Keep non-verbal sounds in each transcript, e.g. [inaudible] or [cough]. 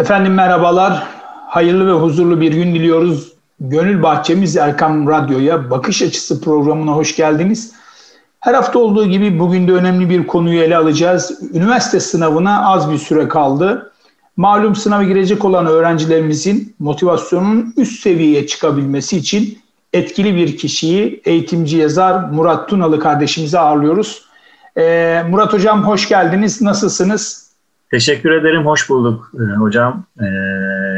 Efendim merhabalar. Hayırlı ve huzurlu bir gün diliyoruz. Gönül Bahçemiz Erkam Radyo'ya Bakış Açısı programına hoş geldiniz. Her hafta olduğu gibi bugün de önemli bir konuyu ele alacağız. Üniversite sınavına az bir süre kaldı. Malum sınava girecek olan öğrencilerimizin motivasyonunun üst seviyeye çıkabilmesi için etkili bir kişiyi eğitimci yazar Murat Tunalı kardeşimizi ağırlıyoruz. Ee, Murat Hocam hoş geldiniz. Nasılsınız? Teşekkür ederim, hoş bulduk e, hocam. E,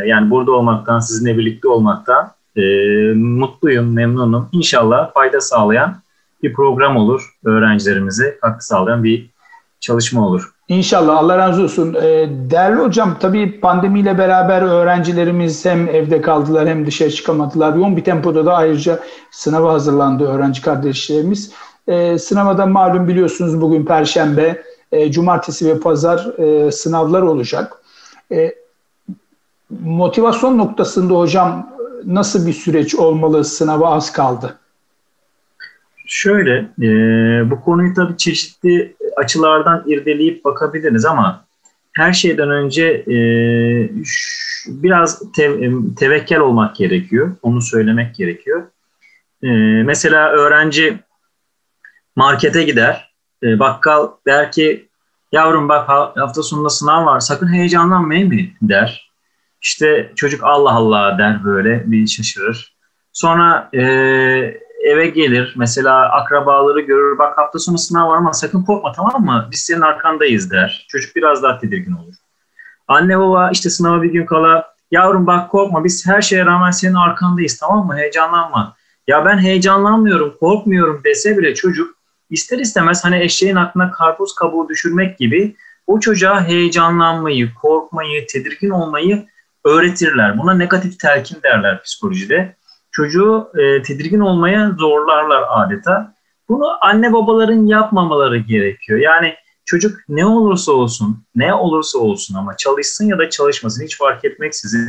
yani burada olmaktan, sizinle birlikte olmaktan e, mutluyum, memnunum. İnşallah fayda sağlayan bir program olur öğrencilerimize, katkı sağlayan bir çalışma olur. İnşallah Allah razı olsun. Değerli hocam tabii pandemiyle beraber öğrencilerimiz hem evde kaldılar hem dışarı çıkamadılar. Yoğun bir tempoda da ayrıca sınava hazırlandı öğrenci kardeşlerimiz. E, sınava da malum biliyorsunuz bugün Perşembe e, cumartesi ve pazar e, sınavlar olacak. E, motivasyon noktasında hocam nasıl bir süreç olmalı sınava az kaldı? Şöyle, e, bu konuyu tabii çeşitli açılardan irdeleyip bakabiliriz ama her şeyden önce e, biraz te, tevekkel olmak gerekiyor. Onu söylemek gerekiyor. E, mesela öğrenci markete gider, e, bakkal der ki yavrum bak hafta sonunda sınav var sakın heyecanlanmayın mı der. İşte çocuk Allah Allah der böyle bir şaşırır. Sonra e, eve gelir mesela akrabaları görür bak hafta sonu sınav var ama sakın korkma tamam mı biz senin arkandayız der. Çocuk biraz daha tedirgin olur. Anne baba işte sınava bir gün kala yavrum bak korkma biz her şeye rağmen senin arkandayız tamam mı heyecanlanma. Ya ben heyecanlanmıyorum korkmuyorum dese bile çocuk ister istemez hani eşeğin aklına karpuz kabuğu düşürmek gibi o çocuğa heyecanlanmayı, korkmayı, tedirgin olmayı öğretirler. Buna negatif telkin derler psikolojide. Çocuğu e, tedirgin olmaya zorlarlar adeta. Bunu anne babaların yapmamaları gerekiyor. Yani çocuk ne olursa olsun, ne olursa olsun ama çalışsın ya da çalışmasın hiç fark etmeksizin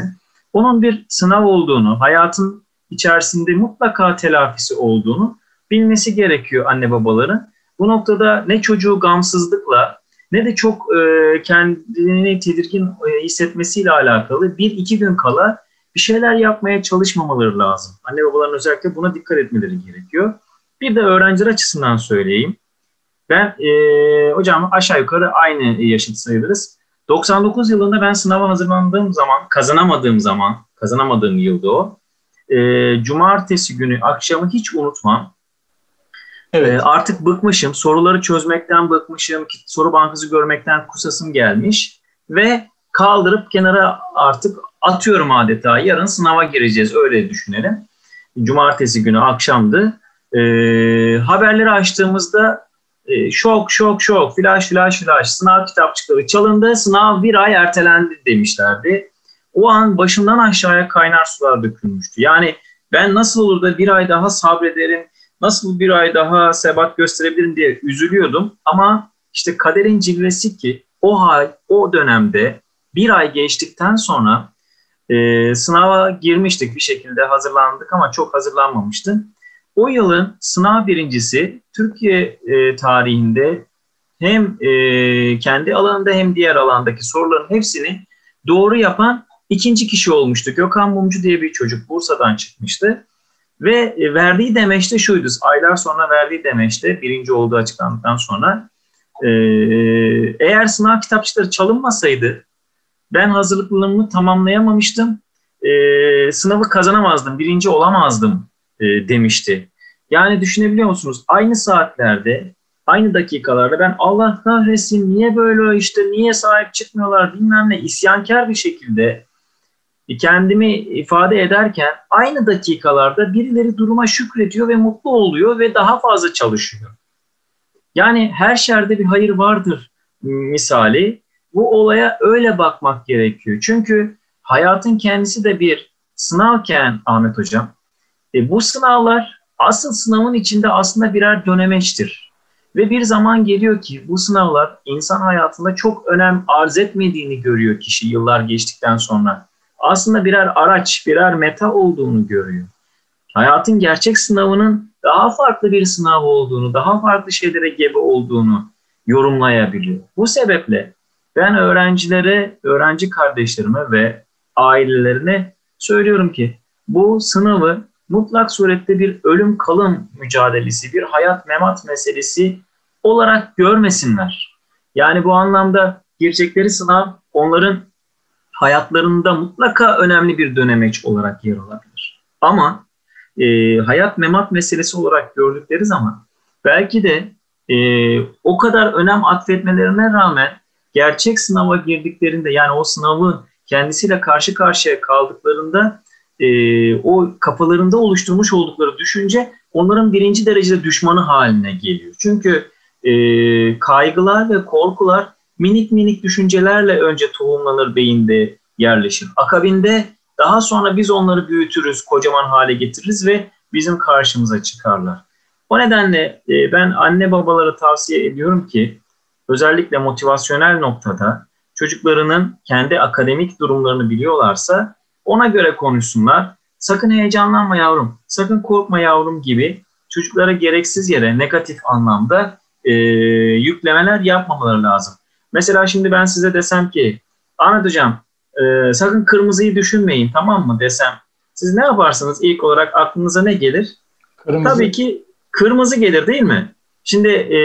onun bir sınav olduğunu, hayatın içerisinde mutlaka telafisi olduğunu bilmesi gerekiyor anne babaların. Bu noktada ne çocuğu gamsızlıkla ne de çok e, kendini tedirgin e, hissetmesiyle alakalı bir iki gün kala bir şeyler yapmaya çalışmamaları lazım. Anne babaların özellikle buna dikkat etmeleri gerekiyor. Bir de öğrenciler açısından söyleyeyim. Ben e, hocam aşağı yukarı aynı yaşıt sayılırız. 99 yılında ben sınava hazırlandığım zaman, kazanamadığım zaman, kazanamadığım yılda o. E, cumartesi günü akşamı hiç unutmam. Evet. Artık bıkmışım. Soruları çözmekten bıkmışım. Soru bankası görmekten kusasım gelmiş. Ve kaldırıp kenara artık atıyorum adeta. Yarın sınava gireceğiz. Öyle düşünelim. Cumartesi günü akşamdı. E, haberleri açtığımızda e, şok şok şok flash flash flash sınav kitapçıkları çalındı. Sınav bir ay ertelendi demişlerdi. O an başımdan aşağıya kaynar sular dökülmüştü. Yani ben nasıl olur da bir ay daha sabrederim, nasıl bir ay daha sebat gösterebilirim diye üzülüyordum. Ama işte kaderin cilvesi ki o ay, o dönemde bir ay geçtikten sonra e, sınava girmiştik bir şekilde hazırlandık ama çok hazırlanmamıştı. O yılın sınav birincisi Türkiye e, tarihinde hem e, kendi alanında hem diğer alandaki soruların hepsini doğru yapan ikinci kişi olmuştu. Gökhan Mumcu diye bir çocuk Bursa'dan çıkmıştı. Ve e, verdiği demeçte şuydu. Aylar sonra verdiği demeçte birinci olduğu açıklandıktan sonra e, eğer sınav kitapçıları çalınmasaydı ben hazırlıklarımı tamamlayamamıştım. E, sınavı kazanamazdım, birinci olamazdım e, demişti. Yani düşünebiliyor musunuz? Aynı saatlerde, aynı dakikalarda ben Allah kahretsin niye böyle işte niye sahip çıkmıyorlar bilmem ne isyankar bir şekilde kendimi ifade ederken aynı dakikalarda birileri duruma şükrediyor ve mutlu oluyor ve daha fazla çalışıyor. Yani her şerde bir hayır vardır misali. Bu olaya öyle bakmak gerekiyor. Çünkü hayatın kendisi de bir sınavken Ahmet Hocam. E, bu sınavlar asıl sınavın içinde aslında birer dönemeçtir. Ve bir zaman geliyor ki bu sınavlar insan hayatında çok önem arz etmediğini görüyor kişi yıllar geçtikten sonra aslında birer araç, birer meta olduğunu görüyor. Hayatın gerçek sınavının daha farklı bir sınav olduğunu, daha farklı şeylere gebe olduğunu yorumlayabiliyor. Bu sebeple Ben öğrencilere, öğrenci kardeşlerime ve ailelerine söylüyorum ki bu sınavı mutlak surette bir ölüm kalım mücadelesi, bir hayat memat meselesi olarak görmesinler. Yani bu anlamda girecekleri sınav onların hayatlarında mutlaka önemli bir dönemeç olarak yer alabilir. Ama e, hayat memat meselesi olarak gördükleri zaman belki de e, o kadar önem atfetmelerine rağmen gerçek sınava girdiklerinde yani o sınavı kendisiyle karşı karşıya kaldıklarında e, o kafalarında oluşturmuş oldukları düşünce onların birinci derecede düşmanı haline geliyor. Çünkü e, kaygılar ve korkular minik minik düşüncelerle önce tohumlanır beyinde yerleşir. Akabinde daha sonra biz onları büyütürüz, kocaman hale getiririz ve bizim karşımıza çıkarlar. O nedenle e, ben anne babalara tavsiye ediyorum ki özellikle motivasyonel noktada çocuklarının kendi akademik durumlarını biliyorlarsa ona göre konuşsunlar. Sakın heyecanlanma yavrum, sakın korkma yavrum gibi çocuklara gereksiz yere negatif anlamda e, yüklemeler yapmamaları lazım. Mesela şimdi ben size desem ki Ahmet Hocam e, sakın kırmızıyı düşünmeyin tamam mı desem siz ne yaparsınız ilk olarak aklınıza ne gelir? Kırmızı. Tabii ki kırmızı gelir değil mi? Şimdi e,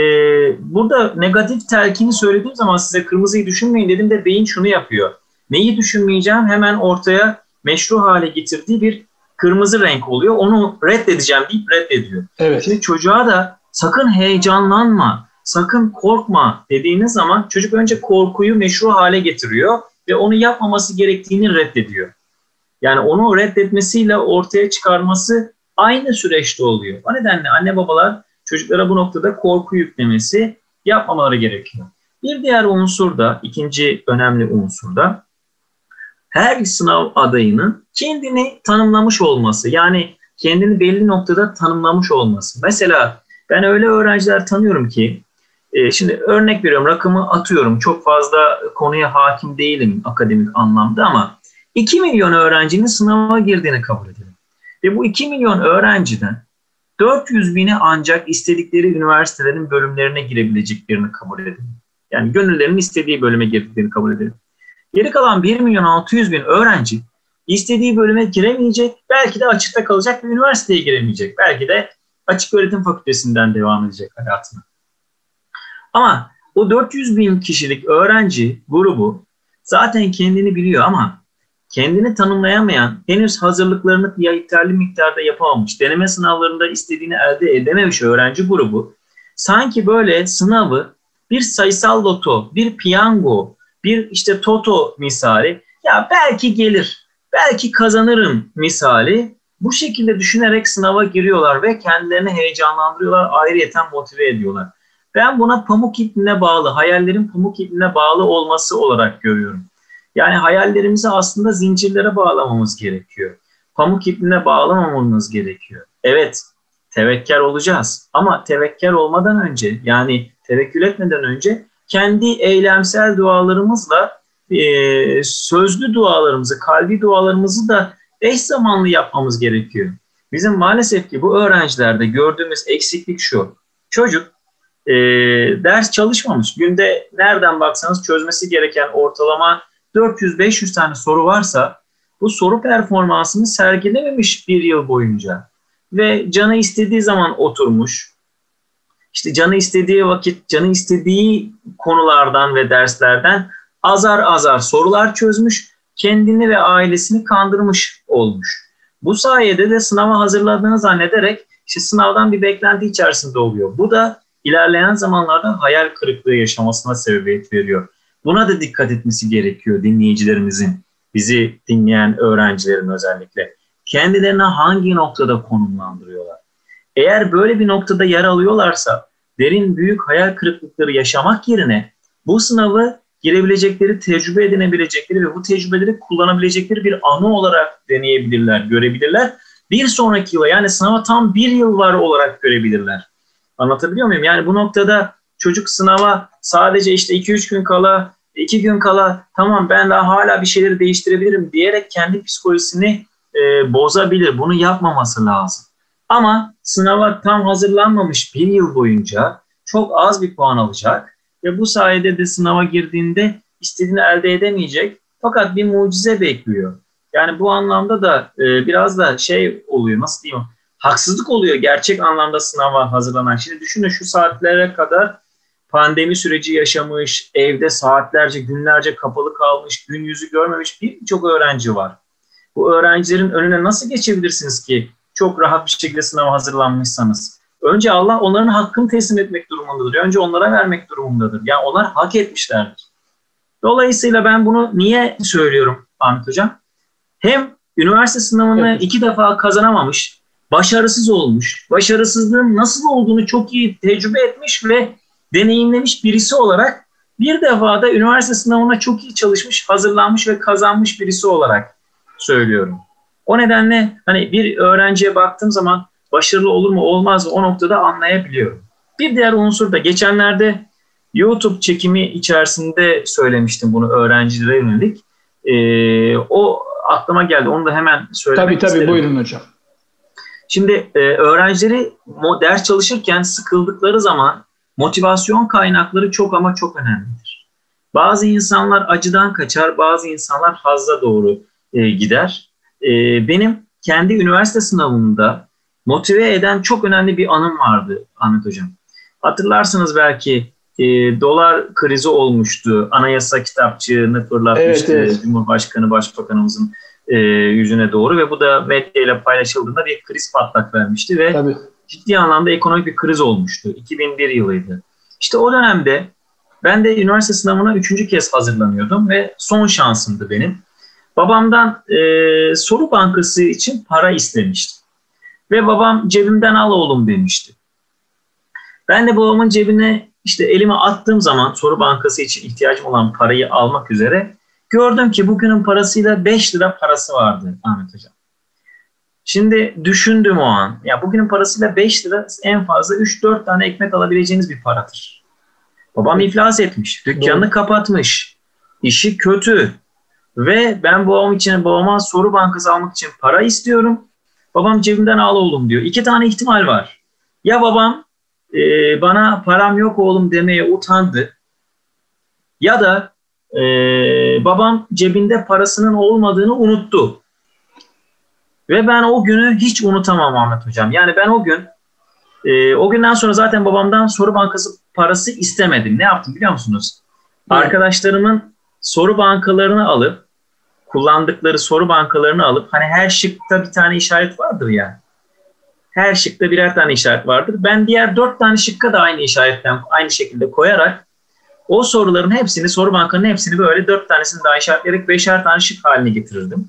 burada negatif telkini söylediğim zaman size kırmızıyı düşünmeyin dedim de beyin şunu yapıyor. Neyi düşünmeyeceğim hemen ortaya meşru hale getirdiği bir kırmızı renk oluyor. Onu reddedeceğim deyip reddediyor. Evet. Şimdi çocuğa da sakın heyecanlanma, sakın korkma dediğiniz zaman çocuk önce korkuyu meşru hale getiriyor ve onu yapmaması gerektiğini reddediyor. Yani onu reddetmesiyle ortaya çıkarması aynı süreçte oluyor. O nedenle anne babalar çocuklara bu noktada korku yüklemesi yapmamaları gerekiyor. Bir diğer unsur da, ikinci önemli unsur da her sınav adayının kendini tanımlamış olması. Yani kendini belli noktada tanımlamış olması. Mesela ben öyle öğrenciler tanıyorum ki e, şimdi örnek veriyorum rakamı atıyorum. Çok fazla konuya hakim değilim akademik anlamda ama 2 milyon öğrencinin sınava girdiğini kabul edelim. Ve bu 2 milyon öğrenciden 400 bini ancak istedikleri üniversitelerin bölümlerine girebileceklerini kabul edelim. Yani gönüllerinin istediği bölüme girdiklerini kabul edelim. Geri kalan 1 milyon 600 bin öğrenci istediği bölüme giremeyecek, belki de açıkta kalacak ve üniversiteye giremeyecek. Belki de açık öğretim fakültesinden devam edecek hayatına. Ama o 400 bin kişilik öğrenci grubu zaten kendini biliyor ama kendini tanımlayamayan, henüz hazırlıklarını yeterli miktarda yapamamış, deneme sınavlarında istediğini elde edememiş öğrenci grubu sanki böyle sınavı bir sayısal loto, bir piyango, bir işte toto misali ya belki gelir, belki kazanırım misali bu şekilde düşünerek sınava giriyorlar ve kendilerini heyecanlandırıyorlar, ayrıyeten motive ediyorlar. Ben buna pamuk ipine bağlı, hayallerin pamuk ipine bağlı olması olarak görüyorum. Yani hayallerimizi aslında zincirlere bağlamamız gerekiyor. Pamuk ipine bağlamamamız gerekiyor. Evet, tevekkül olacağız. Ama tevekkül olmadan önce yani tevekkül etmeden önce kendi eylemsel dualarımızla e, sözlü dualarımızı, kalbi dualarımızı da eş zamanlı yapmamız gerekiyor. Bizim maalesef ki bu öğrencilerde gördüğümüz eksiklik şu. Çocuk e, ders çalışmamış. Günde nereden baksanız çözmesi gereken ortalama 400-500 tane soru varsa bu soru performansını sergilememiş bir yıl boyunca ve canı istediği zaman oturmuş, işte canı istediği vakit, canı istediği konulardan ve derslerden azar azar sorular çözmüş, kendini ve ailesini kandırmış olmuş. Bu sayede de sınava hazırladığını zannederek işte sınavdan bir beklenti içerisinde oluyor. Bu da ilerleyen zamanlarda hayal kırıklığı yaşamasına sebebiyet veriyor. Buna da dikkat etmesi gerekiyor dinleyicilerimizin, bizi dinleyen öğrencilerin özellikle. Kendilerini hangi noktada konumlandırıyorlar? Eğer böyle bir noktada yer alıyorlarsa derin büyük hayal kırıklıkları yaşamak yerine bu sınavı girebilecekleri, tecrübe edinebilecekleri ve bu tecrübeleri kullanabilecekleri bir anı olarak deneyebilirler, görebilirler. Bir sonraki yıla yani sınava tam bir yıl var olarak görebilirler. Anlatabiliyor muyum? Yani bu noktada çocuk sınava sadece işte 2-3 gün kala, 2 gün kala tamam ben daha hala bir şeyleri değiştirebilirim diyerek kendi psikolojisini e, bozabilir. Bunu yapmaması lazım. Ama sınava tam hazırlanmamış bir yıl boyunca çok az bir puan alacak ve bu sayede de sınava girdiğinde istediğini elde edemeyecek. Fakat bir mucize bekliyor. Yani bu anlamda da e, biraz da şey oluyor nasıl diyeyim haksızlık oluyor gerçek anlamda sınava hazırlanan. Şimdi düşünün şu saatlere kadar pandemi süreci yaşamış, evde saatlerce, günlerce kapalı kalmış, gün yüzü görmemiş birçok öğrenci var. Bu öğrencilerin önüne nasıl geçebilirsiniz ki çok rahat bir şekilde sınava hazırlanmışsanız? Önce Allah onların hakkını teslim etmek durumundadır. Önce onlara vermek durumundadır. Yani onlar hak etmişlerdir. Dolayısıyla ben bunu niye söylüyorum Ahmet Hocam? Hem üniversite sınavını evet. iki defa kazanamamış, başarısız olmuş, başarısızlığın nasıl olduğunu çok iyi tecrübe etmiş ve deneyimlemiş birisi olarak bir defa da üniversite sınavına çok iyi çalışmış, hazırlanmış ve kazanmış birisi olarak söylüyorum. O nedenle hani bir öğrenciye baktığım zaman başarılı olur mu olmaz mı o noktada anlayabiliyorum. Bir diğer unsur da geçenlerde YouTube çekimi içerisinde söylemiştim bunu öğrencilere yönelik. Ee, o aklıma geldi. Onu da hemen söylemek tabii, tabii, isterim. Tabii buyurun hocam. Şimdi e, öğrencileri ders çalışırken sıkıldıkları zaman motivasyon kaynakları çok ama çok önemlidir. Bazı insanlar acıdan kaçar, bazı insanlar hazza doğru e, gider. E, benim kendi üniversite sınavında motive eden çok önemli bir anım vardı Ahmet Hocam. Hatırlarsınız belki e, dolar krizi olmuştu. Anayasa kitapçığını fırlatmıştı evet, evet. Cumhurbaşkanı, Başbakanımızın e, yüzüne doğru ve bu da medyayla paylaşıldığında bir kriz patlak vermişti ve Tabii. ciddi anlamda ekonomik bir kriz olmuştu. 2001 yılıydı. İşte o dönemde ben de üniversite sınavına üçüncü kez hazırlanıyordum ve son şansımdı benim. Babamdan e, soru bankası için para istemişti. Ve babam cebimden al oğlum demişti. Ben de babamın cebine işte elime attığım zaman soru bankası için ihtiyacım olan parayı almak üzere gördüm ki bugünün parasıyla 5 lira parası vardı Ahmet Hocam. Şimdi düşündüm o an. Ya bugünün parasıyla 5 lira en fazla 3-4 tane ekmek alabileceğiniz bir paradır. Babam iflas etmiş. Dükkanını Doğru. kapatmış. İşi kötü. Ve ben babam için babama soru bankası almak için para istiyorum. Babam cebimden al oğlum diyor. İki tane ihtimal var. Ya babam e, bana param yok oğlum demeye utandı. Ya da e, babam cebinde parasının olmadığını unuttu. Ve ben o günü hiç unutamam Ahmet Hocam. Yani ben o gün, e, o günden sonra zaten babamdan soru bankası parası istemedim. Ne yaptım biliyor musunuz? Evet. Arkadaşlarımın soru bankalarını alıp, kullandıkları soru bankalarını alıp, hani her şıkta bir tane işaret vardır ya. Her şıkta birer tane işaret vardır. Ben diğer dört tane şıkka da aynı işaretten, aynı şekilde koyarak o soruların hepsini, soru bankanın hepsini böyle dört tanesini daha işaretleyerek beşer tane şık haline getirirdim.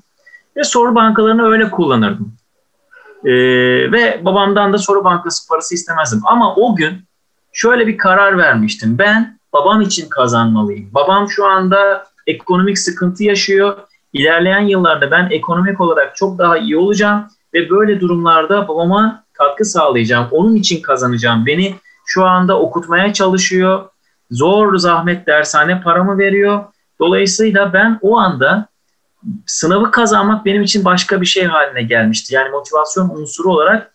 Ve soru bankalarını öyle kullanırdım. Ee, ve babamdan da soru bankası parası istemezdim. Ama o gün şöyle bir karar vermiştim. Ben babam için kazanmalıyım. Babam şu anda ekonomik sıkıntı yaşıyor. İlerleyen yıllarda ben ekonomik olarak çok daha iyi olacağım ve böyle durumlarda babama katkı sağlayacağım. Onun için kazanacağım. Beni şu anda okutmaya çalışıyor. Zor zahmet dershane paramı veriyor. Dolayısıyla ben o anda sınavı kazanmak benim için başka bir şey haline gelmişti. Yani motivasyon unsuru olarak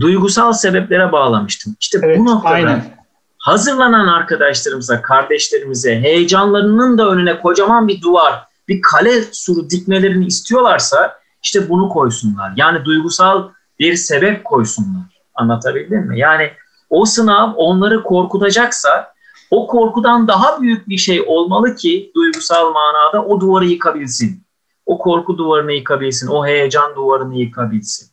duygusal sebeplere bağlamıştım. İşte evet, bu noktada aynen. hazırlanan arkadaşlarımıza, kardeşlerimize heyecanlarının da önüne kocaman bir duvar, bir kale suru dikmelerini istiyorlarsa işte bunu koysunlar. Yani duygusal bir sebep koysunlar. Anlatabildim mi? Yani o sınav onları korkutacaksa o korkudan daha büyük bir şey olmalı ki duygusal manada o duvarı yıkabilsin. O korku duvarını yıkabilsin, o heyecan duvarını yıkabilsin.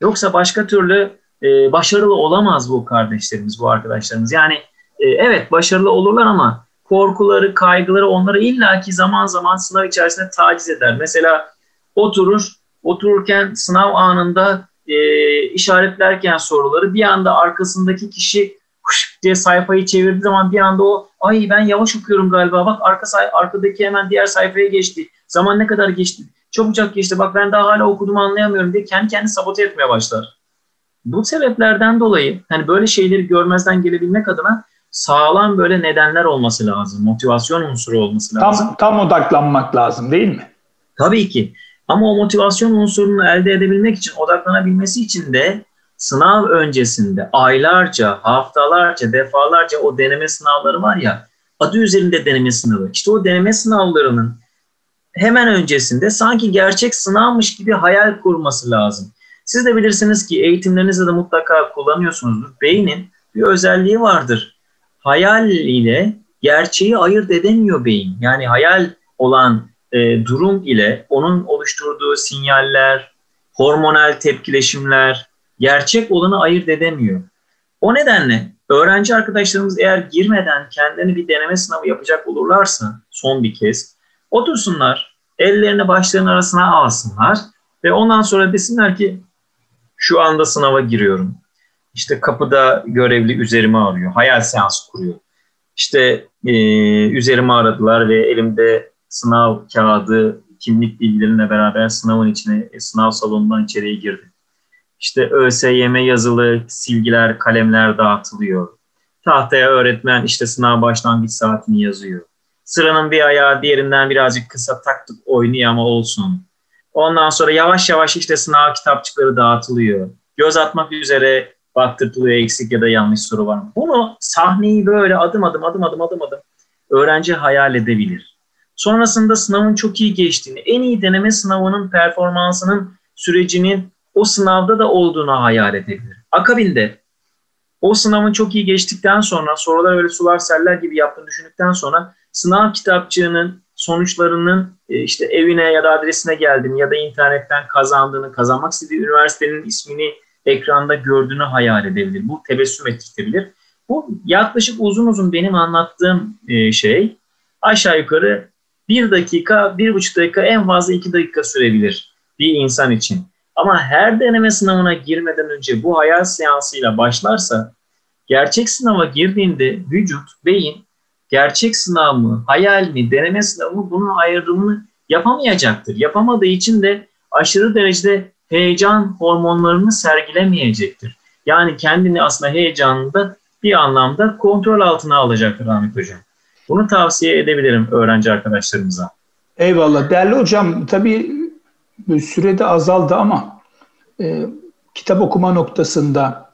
Yoksa başka türlü e, başarılı olamaz bu kardeşlerimiz, bu arkadaşlarımız. Yani e, evet başarılı olurlar ama korkuları, kaygıları onları illaki zaman zaman sınav içerisinde taciz eder. Mesela oturur, otururken sınav anında e, işaretlerken soruları bir anda arkasındaki kişi huş diye sayfayı çevirdiği zaman bir anda o ay ben yavaş okuyorum galiba bak arka say arkadaki hemen diğer sayfaya geçti. Zaman ne kadar geçti? Çabucak geçti. Bak ben daha hala okuduğumu anlayamıyorum diye kendi kendi sabote etmeye başlar. Bu sebeplerden dolayı hani böyle şeyleri görmezden gelebilmek adına sağlam böyle nedenler olması lazım. Motivasyon unsuru olması lazım. Tam, tam odaklanmak lazım değil mi? Tabii ki. Ama o motivasyon unsurunu elde edebilmek için, odaklanabilmesi için de sınav öncesinde aylarca, haftalarca, defalarca o deneme sınavları var ya, Adı üzerinde deneme sınavı. İşte o deneme sınavlarının hemen öncesinde sanki gerçek sınavmış gibi hayal kurması lazım. Siz de bilirsiniz ki eğitimlerinizde de mutlaka kullanıyorsunuzdur. Beynin bir özelliği vardır. Hayal ile gerçeği ayırt edemiyor beyin. Yani hayal olan e, durum ile onun oluşturduğu sinyaller, hormonal tepkileşimler, gerçek olanı ayırt edemiyor. O nedenle öğrenci arkadaşlarımız eğer girmeden kendilerini bir deneme sınavı yapacak olurlarsa son bir kez otursunlar, ellerini başlarının arasına alsınlar ve ondan sonra desinler ki şu anda sınava giriyorum. İşte kapıda görevli üzerime arıyor. Hayal seansı kuruyor. İşte e, üzerime aradılar ve elimde sınav kağıdı, kimlik bilgilerimle beraber sınavın içine, e, sınav salonundan içeriye girdim. İşte ÖSYM yazılı silgiler, kalemler dağıtılıyor. Tahtaya öğretmen işte sınav başlangıç saatini yazıyor. Sıranın bir ayağı diğerinden birazcık kısa taktık oynuyor ama olsun. Ondan sonra yavaş yavaş işte sınav kitapçıkları dağıtılıyor. Göz atmak üzere baktırtılıyor eksik ya da yanlış soru var mı? Bunu sahneyi böyle adım adım adım adım adım adım öğrenci hayal edebilir. Sonrasında sınavın çok iyi geçtiğini, en iyi deneme sınavının performansının sürecinin o sınavda da olduğunu hayal edebilir. Akabinde o sınavın çok iyi geçtikten sonra sorular öyle sular seller gibi yaptığını düşündükten sonra sınav kitapçığının sonuçlarının e, işte evine ya da adresine geldiğini ya da internetten kazandığını, kazanmak istediği üniversitenin ismini ekranda gördüğünü hayal edebilir. Bu tebessüm ettirebilir. Bu yaklaşık uzun uzun benim anlattığım e, şey aşağı yukarı bir dakika, bir buçuk dakika en fazla iki dakika sürebilir bir insan için. Ama her deneme sınavına girmeden önce bu hayal seansıyla başlarsa gerçek sınava girdiğinde vücut, beyin gerçek sınav mı, hayal mi, deneme sınavı mı bunun ayrımını yapamayacaktır. Yapamadığı için de aşırı derecede heyecan hormonlarını sergilemeyecektir. Yani kendini aslında heyecanında bir anlamda kontrol altına alacaktır Ahmet Hocam. Bunu tavsiye edebilirim öğrenci arkadaşlarımıza. Eyvallah. Değerli hocam tabii sürede azaldı ama e, kitap okuma noktasında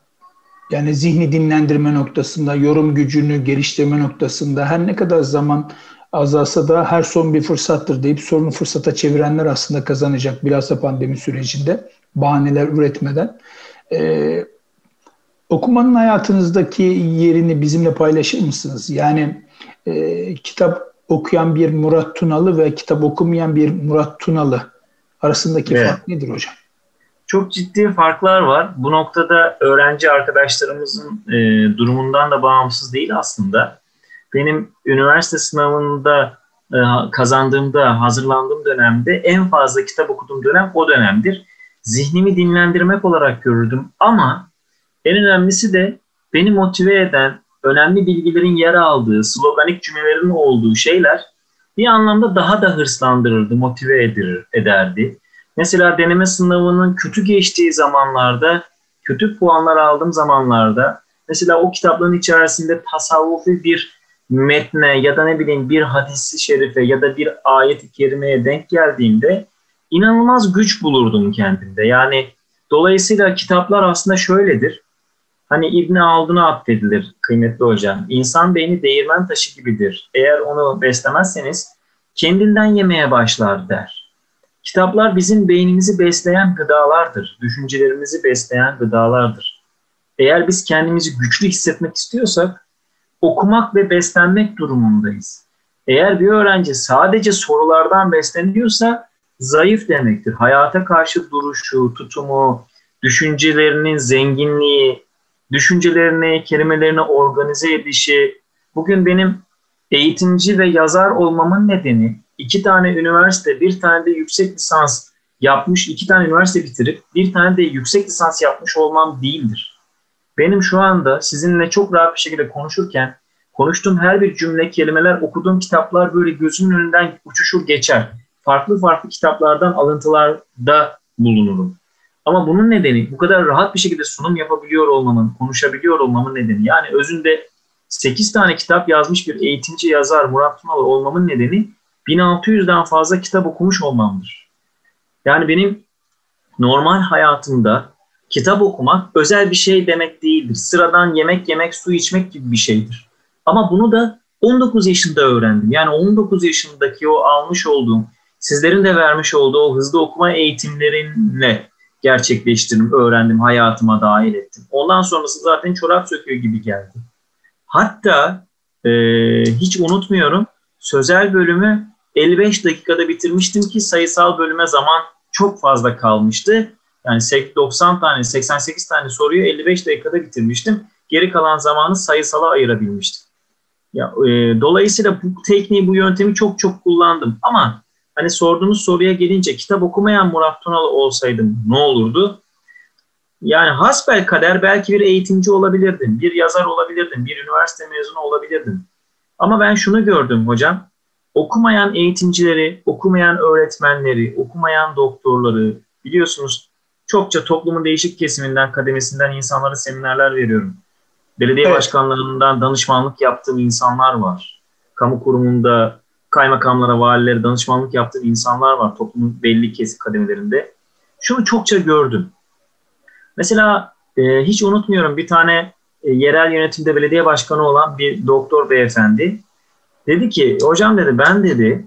yani zihni dinlendirme noktasında, yorum gücünü geliştirme noktasında her ne kadar zaman azalsa da her son bir fırsattır deyip sorunu fırsata çevirenler aslında kazanacak bilhassa pandemi sürecinde bahaneler üretmeden. Ee, okumanın hayatınızdaki yerini bizimle paylaşır mısınız? Yani e, kitap okuyan bir Murat Tunalı ve kitap okumayan bir Murat Tunalı arasındaki evet. fark nedir hocam? Çok ciddi farklar var. Bu noktada öğrenci arkadaşlarımızın e, durumundan da bağımsız değil aslında. Benim üniversite sınavında e, kazandığımda, hazırlandığım dönemde en fazla kitap okuduğum dönem o dönemdir. Zihnimi dinlendirmek olarak görürdüm ama en önemlisi de beni motive eden, önemli bilgilerin yer aldığı, sloganik cümlelerin olduğu şeyler bir anlamda daha da hırslandırırdı, motive edilir, ederdi. Mesela deneme sınavının kötü geçtiği zamanlarda, kötü puanlar aldığım zamanlarda mesela o kitapların içerisinde tasavvufi bir metne ya da ne bileyim bir hadisi şerife ya da bir ayet-i kerimeye denk geldiğimde inanılmaz güç bulurdum kendimde. Yani dolayısıyla kitaplar aslında şöyledir. Hani İbn Haldun'a atfedilir kıymetli hocam. İnsan beyni değirmen taşı gibidir. Eğer onu beslemezseniz kendinden yemeye başlar der. Kitaplar bizim beynimizi besleyen gıdalardır. Düşüncelerimizi besleyen gıdalardır. Eğer biz kendimizi güçlü hissetmek istiyorsak okumak ve beslenmek durumundayız. Eğer bir öğrenci sadece sorulardan besleniyorsa zayıf demektir. Hayata karşı duruşu, tutumu, düşüncelerinin zenginliği, düşüncelerini, kelimelerini organize edişi. Bugün benim eğitimci ve yazar olmamın nedeni iki tane üniversite, bir tane de yüksek lisans yapmış, iki tane üniversite bitirip bir tane de yüksek lisans yapmış olmam değildir. Benim şu anda sizinle çok rahat bir şekilde konuşurken konuştuğum her bir cümle, kelimeler, okuduğum kitaplar böyle gözümün önünden uçuşur geçer. Farklı farklı kitaplardan alıntılarda bulunurum. Ama bunun nedeni bu kadar rahat bir şekilde sunum yapabiliyor olmamın, konuşabiliyor olmamın nedeni yani özünde 8 tane kitap yazmış bir eğitimci yazar Murat Tunalı olmamın nedeni 1600'den fazla kitap okumuş olmamdır. Yani benim normal hayatımda kitap okumak özel bir şey demek değildir. Sıradan yemek yemek, su içmek gibi bir şeydir. Ama bunu da 19 yaşında öğrendim. Yani 19 yaşındaki o almış olduğum, sizlerin de vermiş olduğu o hızlı okuma eğitimlerinle gerçekleştirdim, öğrendim, hayatıma dahil ettim. Ondan sonrası zaten çorap söküyor gibi geldi. Hatta e, hiç unutmuyorum sözel bölümü 55 dakikada bitirmiştim ki sayısal bölüme zaman çok fazla kalmıştı. Yani 90 tane, 88 tane soruyu 55 dakikada bitirmiştim. Geri kalan zamanı sayısala ayırabilmiştim. Ya, e, dolayısıyla bu tekniği, bu yöntemi çok çok kullandım. Ama hani sorduğunuz soruya gelince kitap okumayan Murat Tunalı olsaydım ne olurdu? Yani hasbel kader belki bir eğitimci olabilirdim, bir yazar olabilirdim, bir üniversite mezunu olabilirdim. Ama ben şunu gördüm hocam, okumayan eğitimcileri, okumayan öğretmenleri, okumayan doktorları biliyorsunuz çokça toplumun değişik kesiminden, kademesinden insanlara seminerler veriyorum. Belediye evet. başkanlarından danışmanlık yaptığım insanlar var. Kamu kurumunda kaymakamlara, valilere danışmanlık yaptığım insanlar var toplumun belli kesim kademelerinde. Şunu çokça gördüm. Mesela e, hiç unutmuyorum bir tane e, yerel yönetimde belediye başkanı olan bir doktor beyefendi dedi ki hocam dedi ben dedi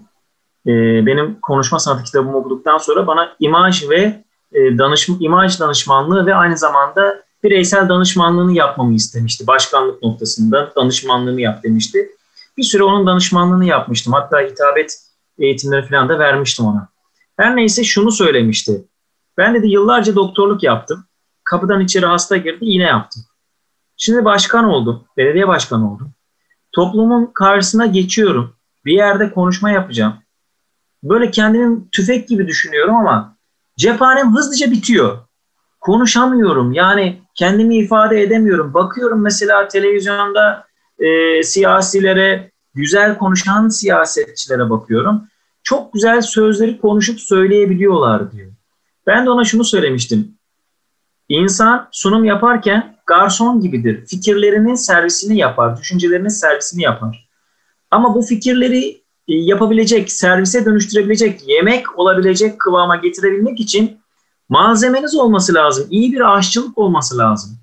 e, benim konuşma sanatı kitabımı okuduktan sonra bana imaj ve e, danışma, imaj danışmanlığı ve aynı zamanda bireysel danışmanlığını yapmamı istemişti. Başkanlık noktasında danışmanlığını yap demişti. Bir süre onun danışmanlığını yapmıştım. Hatta hitabet eğitimleri falan da vermiştim ona. Her neyse şunu söylemişti. Ben dedi yıllarca doktorluk yaptım. Kapıdan içeri hasta girdi, iğne yaptım. Şimdi başkan oldum, belediye başkanı oldum. Toplumun karşısına geçiyorum. Bir yerde konuşma yapacağım. Böyle kendimi tüfek gibi düşünüyorum ama cephanem hızlıca bitiyor. Konuşamıyorum. Yani kendimi ifade edemiyorum. Bakıyorum mesela televizyonda e, siyasilere, güzel konuşan siyasetçilere bakıyorum. Çok güzel sözleri konuşup söyleyebiliyorlar diyor. Ben de ona şunu söylemiştim. İnsan sunum yaparken garson gibidir. Fikirlerinin servisini yapar, düşüncelerinin servisini yapar. Ama bu fikirleri e, yapabilecek, servise dönüştürebilecek, yemek olabilecek kıvama getirebilmek için malzemeniz olması lazım. İyi bir aşçılık olması lazım.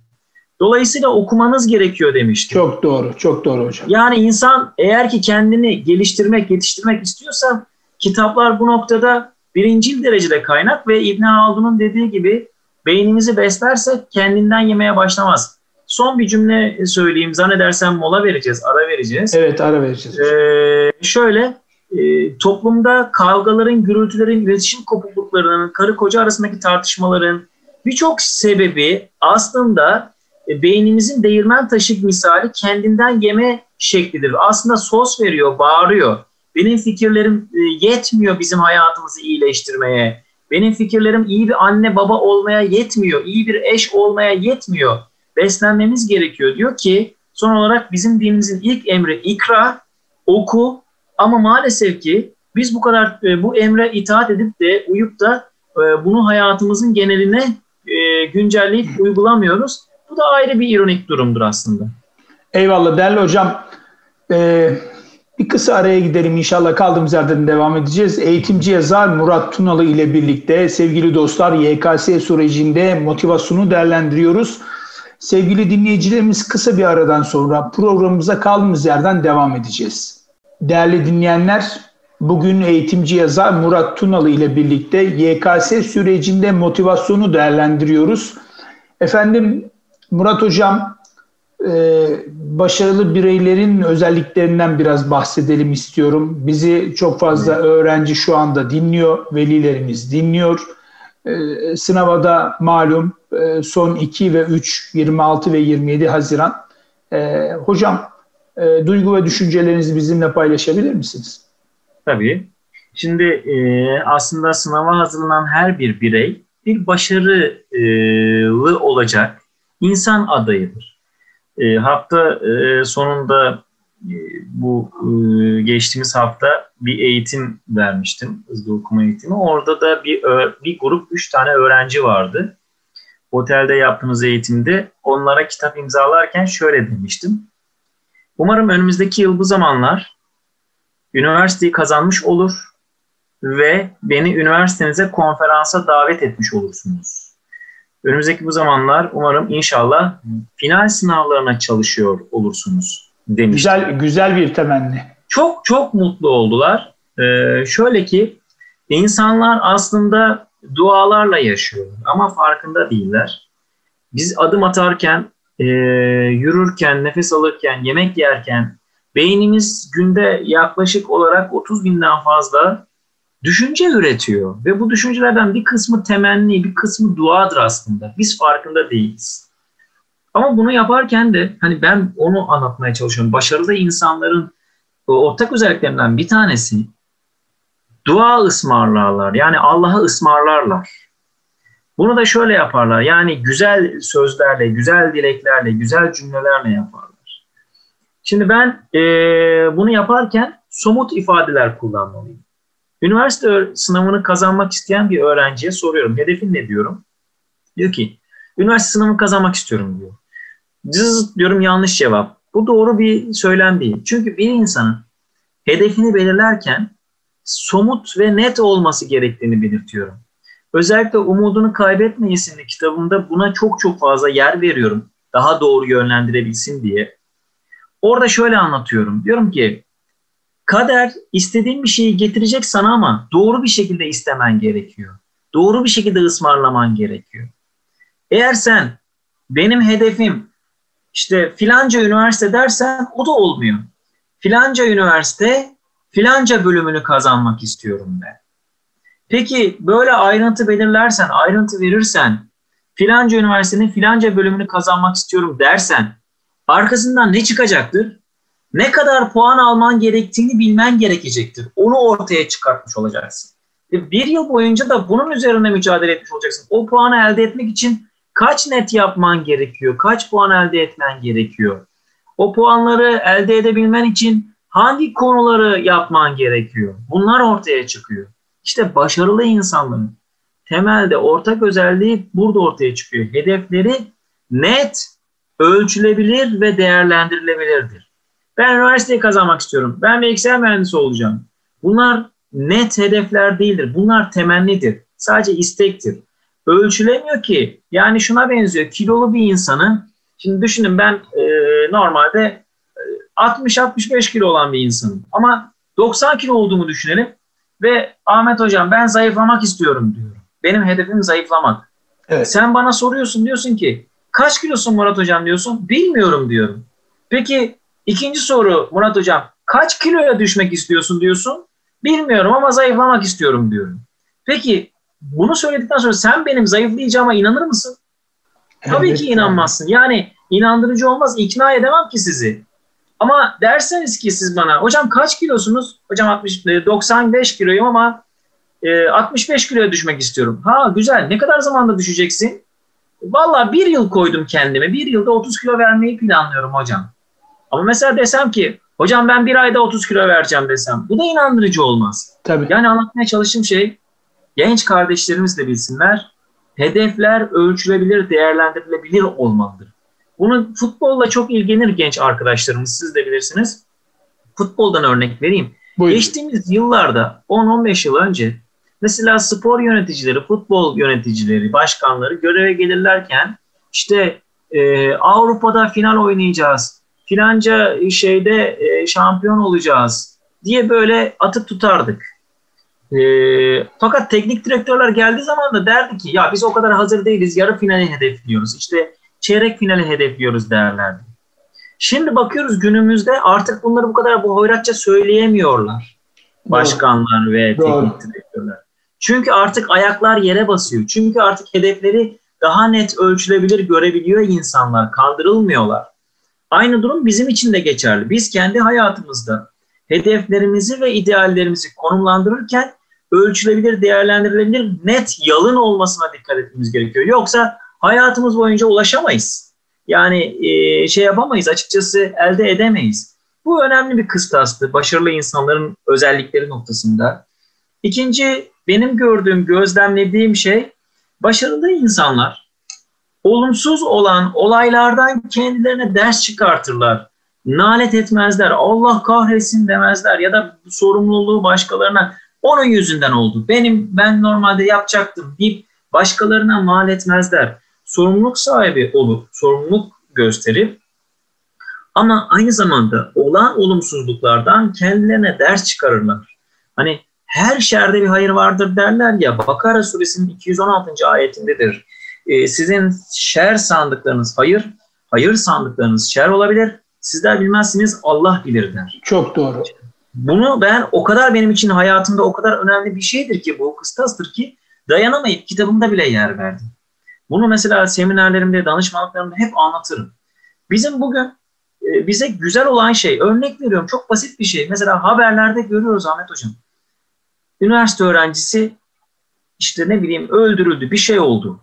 Dolayısıyla okumanız gerekiyor demiştim. Çok doğru, çok doğru hocam. Yani insan eğer ki kendini geliştirmek, yetiştirmek istiyorsa kitaplar bu noktada birincil derecede kaynak ve İbn Haldun'un dediği gibi beynimizi beslerse kendinden yemeye başlamaz. Son bir cümle söyleyeyim. Zannedersem mola vereceğiz, ara vereceğiz. Evet, ara vereceğiz. Ee, şöyle, e, toplumda kavgaların, gürültülerin, iletişim kopukluklarının, karı koca arasındaki tartışmaların birçok sebebi aslında e, beynimizin değirmen taşı misali kendinden yeme şeklidir. Aslında sos veriyor, bağırıyor. Benim fikirlerim e, yetmiyor bizim hayatımızı iyileştirmeye. Benim fikirlerim iyi bir anne baba olmaya yetmiyor. iyi bir eş olmaya yetmiyor. Beslenmemiz gerekiyor diyor ki son olarak bizim dinimizin ilk emri ikra, oku ama maalesef ki biz bu kadar e, bu emre itaat edip de uyup da e, bunu hayatımızın geneline e, güncelleyip uygulamıyoruz. Bu da ayrı bir ironik durumdur aslında. Eyvallah değerli hocam. Ee, bir kısa araya gidelim inşallah kaldığımız yerden devam edeceğiz. Eğitimci yazar Murat Tunalı ile birlikte sevgili dostlar YKS sürecinde motivasyonu değerlendiriyoruz. Sevgili dinleyicilerimiz kısa bir aradan sonra programımıza kaldığımız yerden devam edeceğiz. Değerli dinleyenler bugün eğitimci yazar Murat Tunalı ile birlikte YKS sürecinde motivasyonu değerlendiriyoruz. Efendim Murat Hocam e, başarılı bireylerin özelliklerinden biraz bahsedelim istiyorum. Bizi çok fazla öğrenci şu anda dinliyor, velilerimiz dinliyor. E, sınava da malum e, son 2 ve 3, 26 ve 27 Haziran. hocam duygu ve düşüncelerinizi bizimle paylaşabilir misiniz? Tabii. Şimdi aslında sınava hazırlanan her bir birey bir başarılı olacak insan adayıdır. E, hafta e, sonunda e, bu e, geçtiğimiz hafta bir eğitim vermiştim, hızlı okuma eğitimi. Orada da bir bir grup, üç tane öğrenci vardı. Otelde yaptığımız eğitimde onlara kitap imzalarken şöyle demiştim. Umarım önümüzdeki yıl bu zamanlar üniversiteyi kazanmış olur ve beni üniversitenize konferansa davet etmiş olursunuz. Önümüzdeki bu zamanlar umarım inşallah final sınavlarına çalışıyor olursunuz. demiş. Güzel, güzel bir temenni. Çok çok mutlu oldular. Ee, şöyle ki insanlar aslında dualarla yaşıyor ama farkında değiller. Biz adım atarken, e, yürürken, nefes alırken, yemek yerken beynimiz günde yaklaşık olarak 30 binden fazla düşünce üretiyor. Ve bu düşüncelerden bir kısmı temenni, bir kısmı duadır aslında. Biz farkında değiliz. Ama bunu yaparken de hani ben onu anlatmaya çalışıyorum. Başarılı insanların ortak özelliklerinden bir tanesi dua ısmarlarlar. Yani Allah'a ısmarlarlar. Bunu da şöyle yaparlar. Yani güzel sözlerle, güzel dileklerle, güzel cümlelerle yaparlar. Şimdi ben e, bunu yaparken somut ifadeler kullanmalıyım. Üniversite sınavını kazanmak isteyen bir öğrenciye soruyorum. Hedefin ne diyorum? Diyor ki, üniversite sınavını kazanmak istiyorum diyor. Cız diyorum yanlış cevap. Bu doğru bir söylem değil. Çünkü bir insanın hedefini belirlerken somut ve net olması gerektiğini belirtiyorum. Özellikle Umudunu Kaybetme isimli kitabımda buna çok çok fazla yer veriyorum. Daha doğru yönlendirebilsin diye. Orada şöyle anlatıyorum. Diyorum ki kader istediğin bir şeyi getirecek sana ama doğru bir şekilde istemen gerekiyor. Doğru bir şekilde ısmarlaman gerekiyor. Eğer sen benim hedefim işte filanca üniversite dersen o da olmuyor. Filanca üniversite filanca bölümünü kazanmak istiyorum ben. Peki böyle ayrıntı belirlersen, ayrıntı verirsen, filanca üniversitenin filanca bölümünü kazanmak istiyorum dersen, arkasından ne çıkacaktır? Ne kadar puan alman gerektiğini bilmen gerekecektir. Onu ortaya çıkartmış olacaksın. Ve bir yıl boyunca da bunun üzerine mücadele etmiş olacaksın. O puanı elde etmek için kaç net yapman gerekiyor? Kaç puan elde etmen gerekiyor? O puanları elde edebilmen için hangi konuları yapman gerekiyor? Bunlar ortaya çıkıyor. İşte başarılı insanların temelde ortak özelliği burada ortaya çıkıyor. Hedefleri net, ölçülebilir ve değerlendirilebilirdir. Ben üniversiteyi kazanmak istiyorum. Ben bilgisayar mühendisi olacağım. Bunlar net hedefler değildir. Bunlar temennidir. Sadece istektir. Ölçülemiyor ki. Yani şuna benziyor. Kilolu bir insanı, şimdi düşünün ben e, normalde 60-65 e, kilo olan bir insanım. Ama 90 kilo olduğumu düşünelim. Ve Ahmet Hocam ben zayıflamak istiyorum diyorum. Benim hedefim zayıflamak. Evet. Sen bana soruyorsun diyorsun ki kaç kilosun Murat Hocam diyorsun. Bilmiyorum diyorum. Peki ikinci soru Murat Hocam kaç kiloya düşmek istiyorsun diyorsun. Bilmiyorum ama zayıflamak istiyorum diyorum. Peki bunu söyledikten sonra sen benim zayıflayacağıma inanır mısın? Evet, Tabii ki inanmazsın. Yani inandırıcı olmaz. ikna edemem ki sizi. Ama derseniz ki siz bana hocam kaç kilosunuz? Hocam 60, 95 e, kiloyum ama e, 65 kiloya düşmek istiyorum. Ha güzel. Ne kadar zamanda düşeceksin? Valla bir yıl koydum kendime. Bir yılda 30 kilo vermeyi planlıyorum hocam. Ama mesela desem ki hocam ben bir ayda 30 kilo vereceğim desem. Bu da inandırıcı olmaz. Tabii. Yani anlatmaya çalıştığım şey genç kardeşlerimiz de bilsinler. Hedefler ölçülebilir, değerlendirilebilir olmalıdır. Bunu futbolla çok ilgilenir genç arkadaşlarımız siz de bilirsiniz. Futboldan örnek vereyim. Buyurun. Geçtiğimiz yıllarda 10-15 yıl önce mesela spor yöneticileri, futbol yöneticileri, başkanları göreve gelirlerken işte e, Avrupa'da final oynayacağız, filanca şeyde e, şampiyon olacağız diye böyle atıp tutardık. E, fakat teknik direktörler geldiği zaman da derdi ki ya biz o kadar hazır değiliz, yarı finali hedefliyoruz. İşte çeyrek finali hedefliyoruz derlerdi. Şimdi bakıyoruz günümüzde artık bunları bu kadar bu hoyratça söyleyemiyorlar. Başkanlar Doğru. ve teknik direktörler. Çünkü artık ayaklar yere basıyor. Çünkü artık hedefleri daha net ölçülebilir görebiliyor insanlar. Kandırılmıyorlar. Aynı durum bizim için de geçerli. Biz kendi hayatımızda hedeflerimizi ve ideallerimizi konumlandırırken ölçülebilir, değerlendirilebilir, net yalın olmasına dikkat etmemiz gerekiyor. Yoksa hayatımız boyunca ulaşamayız. Yani e, şey yapamayız açıkçası elde edemeyiz. Bu önemli bir kıstastı başarılı insanların özellikleri noktasında. İkinci benim gördüğüm, gözlemlediğim şey başarılı insanlar olumsuz olan olaylardan kendilerine ders çıkartırlar. Nalet etmezler, Allah kahretsin demezler ya da sorumluluğu başkalarına onun yüzünden oldu. Benim ben normalde yapacaktım deyip başkalarına mal etmezler sorumluluk sahibi olup sorumluluk gösterip Ama aynı zamanda olan olumsuzluklardan kendilerine ders çıkarırlar. Hani her şerde bir hayır vardır derler ya Bakara suresinin 216. ayetindedir. Ee, sizin şer sandıklarınız hayır, hayır sandıklarınız şer olabilir. Sizler bilmezsiniz Allah bilir der. Çok doğru. Bunu ben o kadar benim için hayatımda o kadar önemli bir şeydir ki bu kıstastır ki dayanamayıp kitabımda bile yer verdim. Bunu mesela seminerlerimde, danışmanlıklarımda hep anlatırım. Bizim bugün e, bize güzel olan şey, örnek veriyorum çok basit bir şey. Mesela haberlerde görüyoruz Ahmet Hocam. Üniversite öğrencisi işte ne bileyim öldürüldü, bir şey oldu.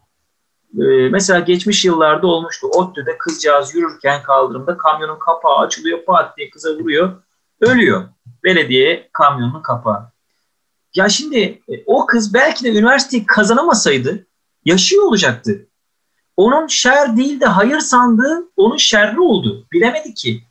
Ee, mesela geçmiş yıllarda olmuştu. ODTÜ'de kızcağız yürürken kaldırımda kamyonun kapağı açılıyor, pat diye kıza vuruyor, ölüyor. Belediye kamyonun kapağı. Ya şimdi e, o kız belki de üniversiteyi kazanamasaydı yaşıyor olacaktı. Onun şer değil de hayır sandığı onun şerri oldu. Bilemedi ki.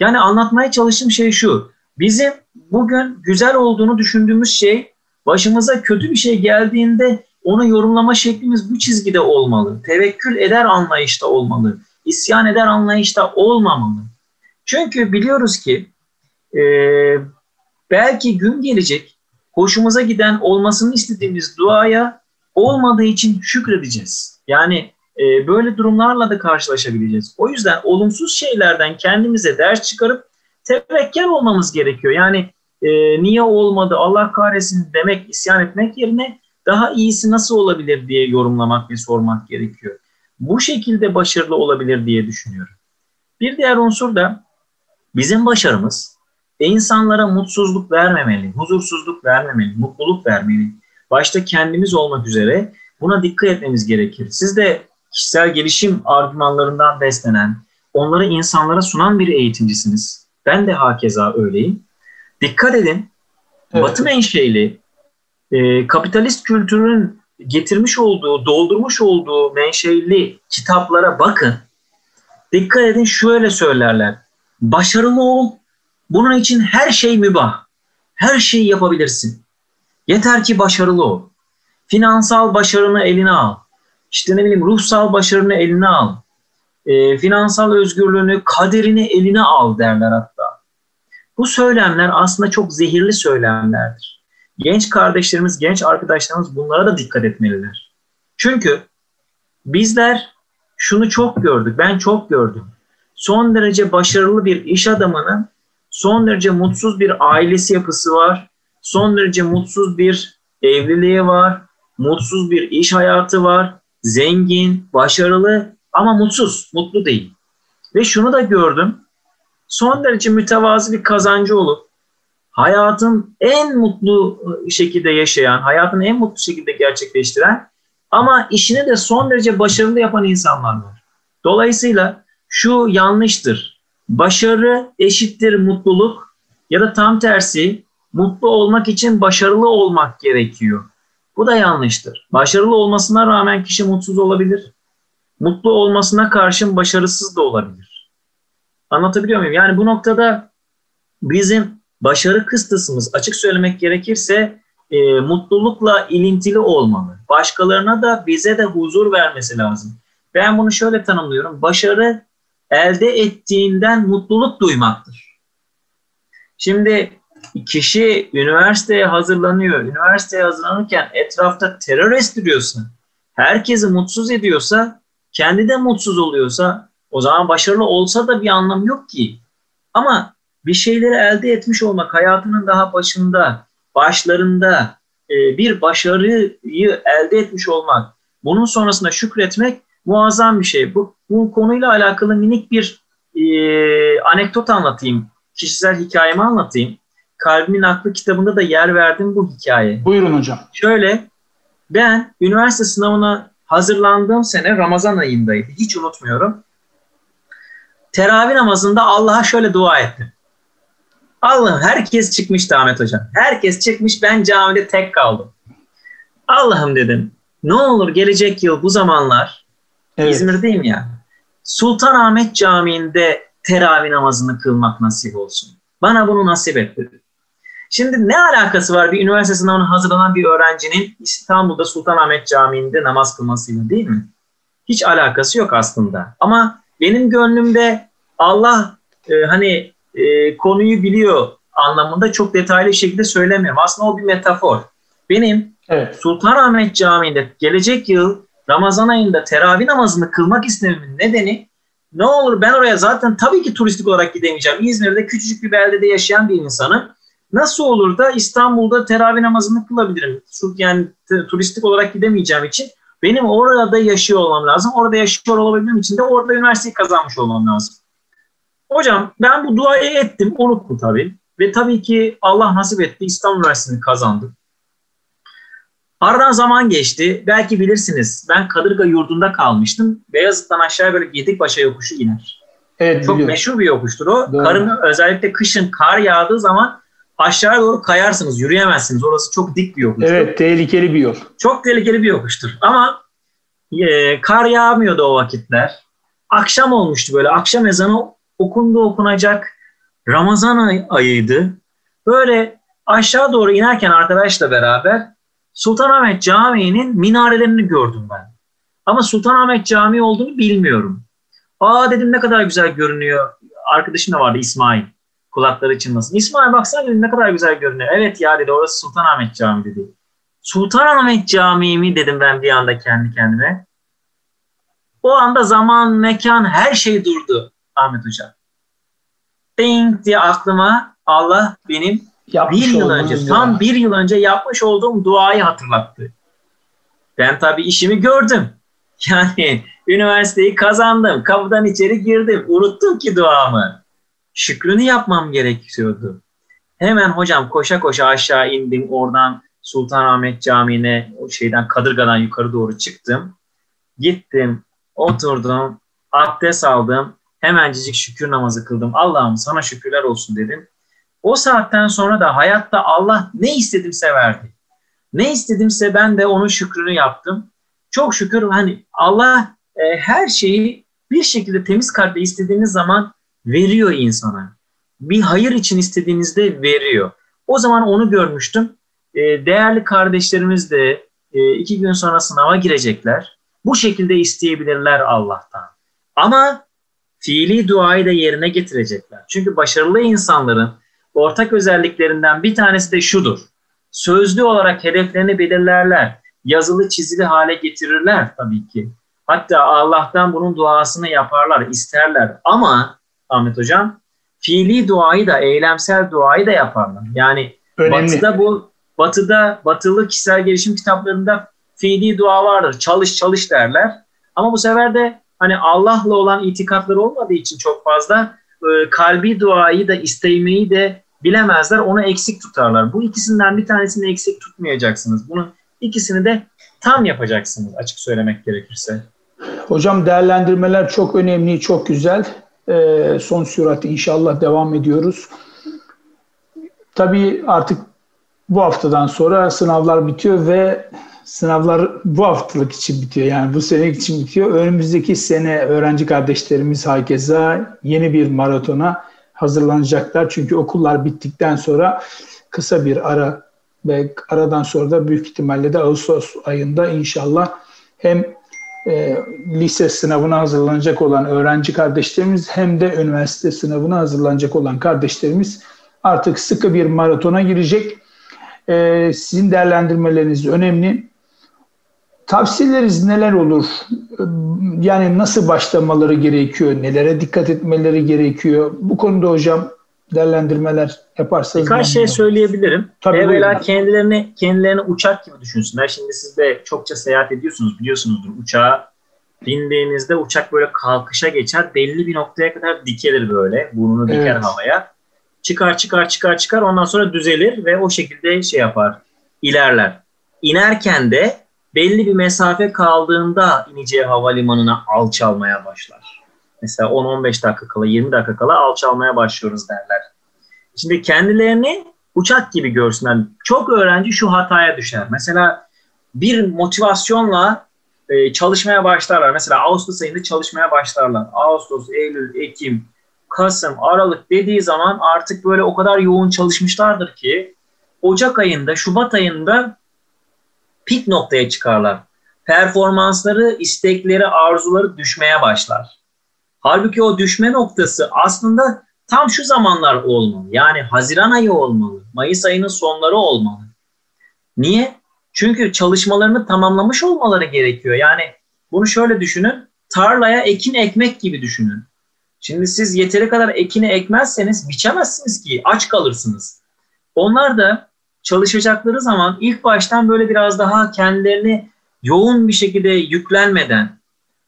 Yani anlatmaya çalıştığım şey şu. Bizim bugün güzel olduğunu düşündüğümüz şey başımıza kötü bir şey geldiğinde onu yorumlama şeklimiz bu çizgide olmalı. Tevekkül eder anlayışta olmalı. İsyan eder anlayışta olmamalı. Çünkü biliyoruz ki e, belki gün gelecek hoşumuza giden olmasını istediğimiz duaya olmadığı için şükredeceğiz. Yani e, böyle durumlarla da karşılaşabileceğiz. O yüzden olumsuz şeylerden kendimize ders çıkarıp tevekkül olmamız gerekiyor. Yani e, niye olmadı Allah kahretsin demek, isyan etmek yerine daha iyisi nasıl olabilir diye yorumlamak ve sormak gerekiyor. Bu şekilde başarılı olabilir diye düşünüyorum. Bir diğer unsur da bizim başarımız insanlara mutsuzluk vermemeli, huzursuzluk vermemeli, mutluluk vermeli. Başta kendimiz olmak üzere buna dikkat etmemiz gerekir. Siz de kişisel gelişim argümanlarından beslenen, onları insanlara sunan bir eğitimcisiniz. Ben de hakeza öyleyim. Dikkat edin, evet. Batı menşeli, e, kapitalist kültürün getirmiş olduğu, doldurmuş olduğu menşeli kitaplara bakın. Dikkat edin şöyle söylerler. Başarılı ol, bunun için her şey mübah. Her şeyi yapabilirsin. Yeter ki başarılı ol. Finansal başarını eline al. İşte ne bileyim ruhsal başarını eline al. E, finansal özgürlüğünü, kaderini eline al derler hatta. Bu söylemler aslında çok zehirli söylemlerdir. Genç kardeşlerimiz, genç arkadaşlarımız bunlara da dikkat etmeliler. Çünkü bizler şunu çok gördük, ben çok gördüm. Son derece başarılı bir iş adamının son derece mutsuz bir ailesi yapısı var. Son derece mutsuz bir evliliği var. Mutsuz bir iş hayatı var. Zengin, başarılı ama mutsuz, mutlu değil. Ve şunu da gördüm. Son derece mütevazı bir kazancı olup hayatın en mutlu şekilde yaşayan, hayatını en mutlu şekilde gerçekleştiren ama işini de son derece başarılı yapan insanlar var. Dolayısıyla şu yanlıştır. Başarı eşittir mutluluk ya da tam tersi mutlu olmak için başarılı olmak gerekiyor. Bu da yanlıştır. Başarılı olmasına rağmen kişi mutsuz olabilir. Mutlu olmasına karşın başarısız da olabilir. Anlatabiliyor muyum? Yani bu noktada bizim başarı kıstasımız açık söylemek gerekirse e, mutlulukla ilintili olmalı. Başkalarına da bize de huzur vermesi lazım. Ben bunu şöyle tanımlıyorum. Başarı elde ettiğinden mutluluk duymaktır. Şimdi kişi üniversiteye hazırlanıyor. Üniversiteye hazırlanırken etrafta terör estiriyorsa, herkesi mutsuz ediyorsa, kendi de mutsuz oluyorsa o zaman başarılı olsa da bir anlam yok ki. Ama bir şeyleri elde etmiş olmak hayatının daha başında, başlarında e, bir başarıyı elde etmiş olmak, bunun sonrasında şükretmek muazzam bir şey. Bu, bu konuyla alakalı minik bir e, anekdot anlatayım, kişisel hikayemi anlatayım. Kalbimin Aklı kitabında da yer verdim bu hikaye. Buyurun hocam. Şöyle, ben üniversite sınavına hazırlandığım sene Ramazan ayındaydı. Hiç unutmuyorum. Teravih namazında Allah'a şöyle dua ettim. Allah'ım herkes çıkmıştı Ahmet Hocam. Herkes çıkmış ben camide tek kaldım. Allah'ım dedim ne olur gelecek yıl bu zamanlar evet. İzmir'deyim ya. Sultanahmet Camii'nde teravih namazını kılmak nasip olsun. Bana bunu nasip et dedi. Şimdi ne alakası var bir üniversite sınavına hazırlanan bir öğrencinin İstanbul'da Sultanahmet Camii'nde namaz kılmasıyla değil mi? Hiç alakası yok aslında. Ama benim gönlümde Allah e, hani e, konuyu biliyor anlamında çok detaylı şekilde söylemiyorum. Aslında o bir metafor. Benim evet. Sultanahmet Camii'nde gelecek yıl Ramazan ayında teravih namazını kılmak istememin nedeni ne olur ben oraya zaten tabii ki turistik olarak gidemeyeceğim. İzmir'de küçücük bir beldede yaşayan bir insanım. Nasıl olur da İstanbul'da teravih namazını kılabilirim? Yani turistik olarak gidemeyeceğim için benim orada yaşıyor olmam lazım. Orada yaşıyor olabilmem için de orada üniversiteyi kazanmış olmam lazım. Hocam ben bu duayı ettim, unuttum tabii. Ve tabii ki Allah nasip etti İstanbul Üniversitesi'ni kazandım. Aradan zaman geçti. Belki bilirsiniz ben Kadırga yurdunda kalmıştım. Beyazıt'tan aşağı böyle Gedikbaşa yokuşu iner. Evet, Çok biliyorum. meşhur bir yokuştur o. Doğru. Karın özellikle kışın kar yağdığı zaman aşağı doğru kayarsınız, yürüyemezsiniz. Orası çok dik bir yokuştur. Evet, tehlikeli bir yol. Çok tehlikeli bir yokuştur. Ama e, kar yağmıyordu o vakitler. Akşam olmuştu böyle. Akşam ezanı okundu okunacak. Ramazan ay- ayıydı. Böyle aşağı doğru inerken arkadaşla beraber Sultanahmet Camii'nin minarelerini gördüm ben. Ama Sultanahmet Camii olduğunu bilmiyorum. Aa dedim ne kadar güzel görünüyor. Arkadaşım da vardı İsmail. Kulakları çınlasın. İsmail baksana dedim ne kadar güzel görünüyor. Evet ya dedi orası Sultanahmet Camii dedi. Sultanahmet Camii mi dedim ben bir anda kendi kendime. O anda zaman, mekan, her şey durdu Ahmet Hocam. Ding diye aklıma Allah benim Yapmış bir yıl önce, ya. tam bir yıl önce yapmış olduğum duayı hatırlattı. Ben tabii işimi gördüm. [laughs] Yani üniversiteyi kazandım, kapıdan içeri girdim. Unuttum ki duamı. Şükrünü yapmam gerekiyordu. Hemen hocam koşa koşa aşağı indim. Oradan Sultanahmet Camii'ne, o şeyden Kadırga'dan yukarı doğru çıktım. Gittim, oturdum, abdest aldım. Hemencik şükür namazı kıldım. Allah'ım sana şükürler olsun dedim. O saatten sonra da hayatta Allah ne istedimse verdi. Ne istedimse ben de onun şükrünü yaptım. Çok şükür hani Allah e, her şeyi bir şekilde temiz kalple istediğiniz zaman veriyor insana. Bir hayır için istediğinizde veriyor. O zaman onu görmüştüm. E, değerli kardeşlerimiz de e, iki gün sonra sınava girecekler. Bu şekilde isteyebilirler Allah'tan. Ama fiili duayı da yerine getirecekler. Çünkü başarılı insanların ortak özelliklerinden bir tanesi de şudur. Sözlü olarak hedeflerini belirlerler. Yazılı çizili hale getirirler tabii ki. Hatta Allah'tan bunun duasını yaparlar, isterler. Ama Ahmet Hocam fiili duayı da, eylemsel duayı da yaparlar. Yani Önemli. batıda bu, batıda, batılı kişisel gelişim kitaplarında fiili dua vardır. Çalış çalış derler. Ama bu sefer de hani Allah'la olan itikatları olmadığı için çok fazla e, kalbi duayı da istemeyi de bilemezler. Onu eksik tutarlar. Bu ikisinden bir tanesini eksik tutmayacaksınız. Bunun ikisini de tam yapacaksınız açık söylemek gerekirse. Hocam değerlendirmeler çok önemli, çok güzel. Ee, son sürat inşallah devam ediyoruz. Tabii artık bu haftadan sonra sınavlar bitiyor ve sınavlar bu haftalık için bitiyor. Yani bu sene için bitiyor. Önümüzdeki sene öğrenci kardeşlerimiz hakeza yeni bir maratona hazırlanacaklar. Çünkü okullar bittikten sonra kısa bir ara ve aradan sonra da büyük ihtimalle de Ağustos ayında inşallah hem e, lise sınavına hazırlanacak olan öğrenci kardeşlerimiz hem de üniversite sınavına hazırlanacak olan kardeşlerimiz artık sıkı bir maratona girecek. E, sizin değerlendirmeleriniz önemli. Tavsiyeleriniz neler olur? Yani nasıl başlamaları gerekiyor? Nelere dikkat etmeleri gerekiyor? Bu konuda hocam değerlendirmeler yaparsanız. Birkaç şey söyleyebilirim. Tabii Evvela kendilerini, kendilerini uçak gibi düşünsünler. Şimdi siz de çokça seyahat ediyorsunuz biliyorsunuzdur. Uçağa bindiğinizde uçak böyle kalkışa geçer. Belli bir noktaya kadar dikelir böyle. Burnunu diker evet. havaya. Çıkar çıkar çıkar çıkar ondan sonra düzelir ve o şekilde şey yapar. ilerler. İnerken de belli bir mesafe kaldığında ineceği havalimanına alçalmaya başlar. Mesela 10-15 dakika kala, 20 dakika kala alçalmaya başlıyoruz derler. Şimdi kendilerini uçak gibi görsünler. Çok öğrenci şu hataya düşer. Mesela bir motivasyonla e, çalışmaya başlarlar. Mesela Ağustos ayında çalışmaya başlarlar. Ağustos, Eylül, Ekim, Kasım, Aralık dediği zaman artık böyle o kadar yoğun çalışmışlardır ki Ocak ayında, Şubat ayında pik noktaya çıkarlar. Performansları, istekleri, arzuları düşmeye başlar. Halbuki o düşme noktası aslında tam şu zamanlar olmalı. Yani Haziran ayı olmalı. Mayıs ayının sonları olmalı. Niye? Çünkü çalışmalarını tamamlamış olmaları gerekiyor. Yani bunu şöyle düşünün. Tarlaya ekin ekmek gibi düşünün. Şimdi siz yeteri kadar ekini ekmezseniz biçemezsiniz ki aç kalırsınız. Onlar da çalışacakları zaman ilk baştan böyle biraz daha kendilerini yoğun bir şekilde yüklenmeden,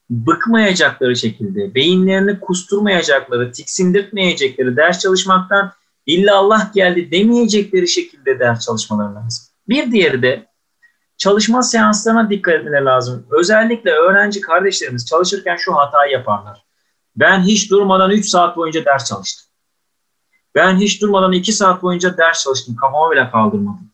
bıkmayacakları şekilde, beyinlerini kusturmayacakları, tiksindirtmeyecekleri, ders çalışmaktan illa Allah geldi demeyecekleri şekilde ders çalışmaları lazım. Bir diğeri de çalışma seanslarına dikkat etmeleri lazım. Özellikle öğrenci kardeşlerimiz çalışırken şu hatayı yaparlar. Ben hiç durmadan 3 saat boyunca ders çalıştım. Ben hiç durmadan 2 saat boyunca ders çalıştım. Kafamı bile kaldırmadım.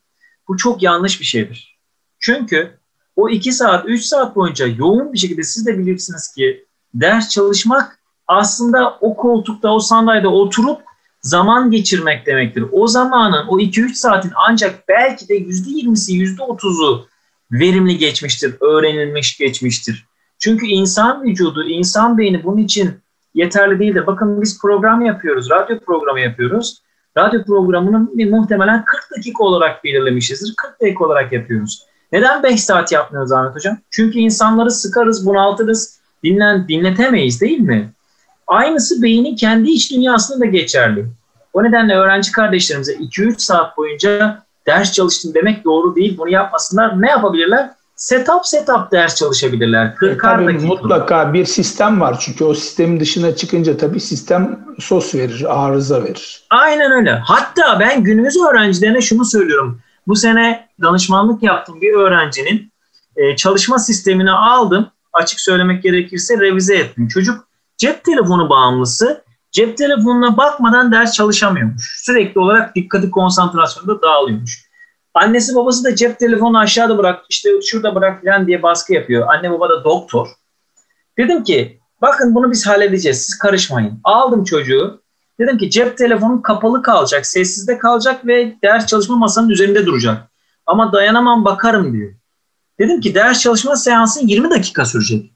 Bu çok yanlış bir şeydir. Çünkü o 2 saat, 3 saat boyunca yoğun bir şekilde siz de bilirsiniz ki ders çalışmak aslında o koltukta, o sandalyede oturup zaman geçirmek demektir. O zamanın, o 2-3 saatin ancak belki de %20'si, %30'u verimli geçmiştir, öğrenilmiş geçmiştir. Çünkü insan vücudu, insan beyni bunun için yeterli değil de bakın biz program yapıyoruz, radyo programı yapıyoruz. Radyo programının bir muhtemelen 40 dakika olarak belirlemişizdir. 40 dakika olarak yapıyoruz. Neden 5 saat yapmıyoruz Ahmet Hocam? Çünkü insanları sıkarız, bunaltırız, dinlen, dinletemeyiz değil mi? Aynısı beynin kendi iç dünyasında da geçerli. O nedenle öğrenci kardeşlerimize 2-3 saat boyunca ders çalıştım demek doğru değil. Bunu yapmasınlar. Ne yapabilirler? Setup setup ders çalışabilirler. 40 e, tabii mutlaka bir sistem var çünkü o sistemin dışına çıkınca tabii sistem sos verir, arıza verir. Aynen öyle. Hatta ben günümüz öğrencilerine şunu söylüyorum. Bu sene danışmanlık yaptım bir öğrencinin e, çalışma sistemini aldım. Açık söylemek gerekirse revize ettim. Çocuk cep telefonu bağımlısı. Cep telefonuna bakmadan ders çalışamıyormuş. Sürekli olarak dikkati konsantrasyonu da dağılıyormuş. Annesi babası da cep telefonu aşağıda bırak, işte şurada bırak falan diye baskı yapıyor. Anne baba da doktor. Dedim ki bakın bunu biz halledeceğiz siz karışmayın. Aldım çocuğu. Dedim ki cep telefonun kapalı kalacak, sessizde kalacak ve ders çalışma masanın üzerinde duracak. Ama dayanamam bakarım diyor. Dedim ki ders çalışma seansı 20 dakika sürecek.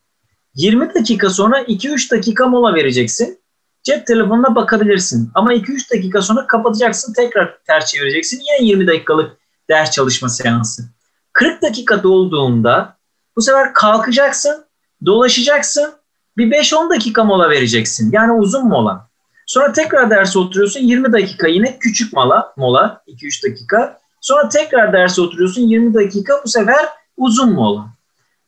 20 dakika sonra 2-3 dakika mola vereceksin. Cep telefonuna bakabilirsin. Ama 2-3 dakika sonra kapatacaksın, tekrar ters çevireceksin. Yine 20 dakikalık ders çalışma seansı. 40 dakika dolduğunda bu sefer kalkacaksın, dolaşacaksın, bir 5-10 dakika mola vereceksin. Yani uzun mola. Sonra tekrar derse oturuyorsun 20 dakika yine küçük mola, mola 2-3 dakika. Sonra tekrar derse oturuyorsun 20 dakika bu sefer uzun mola.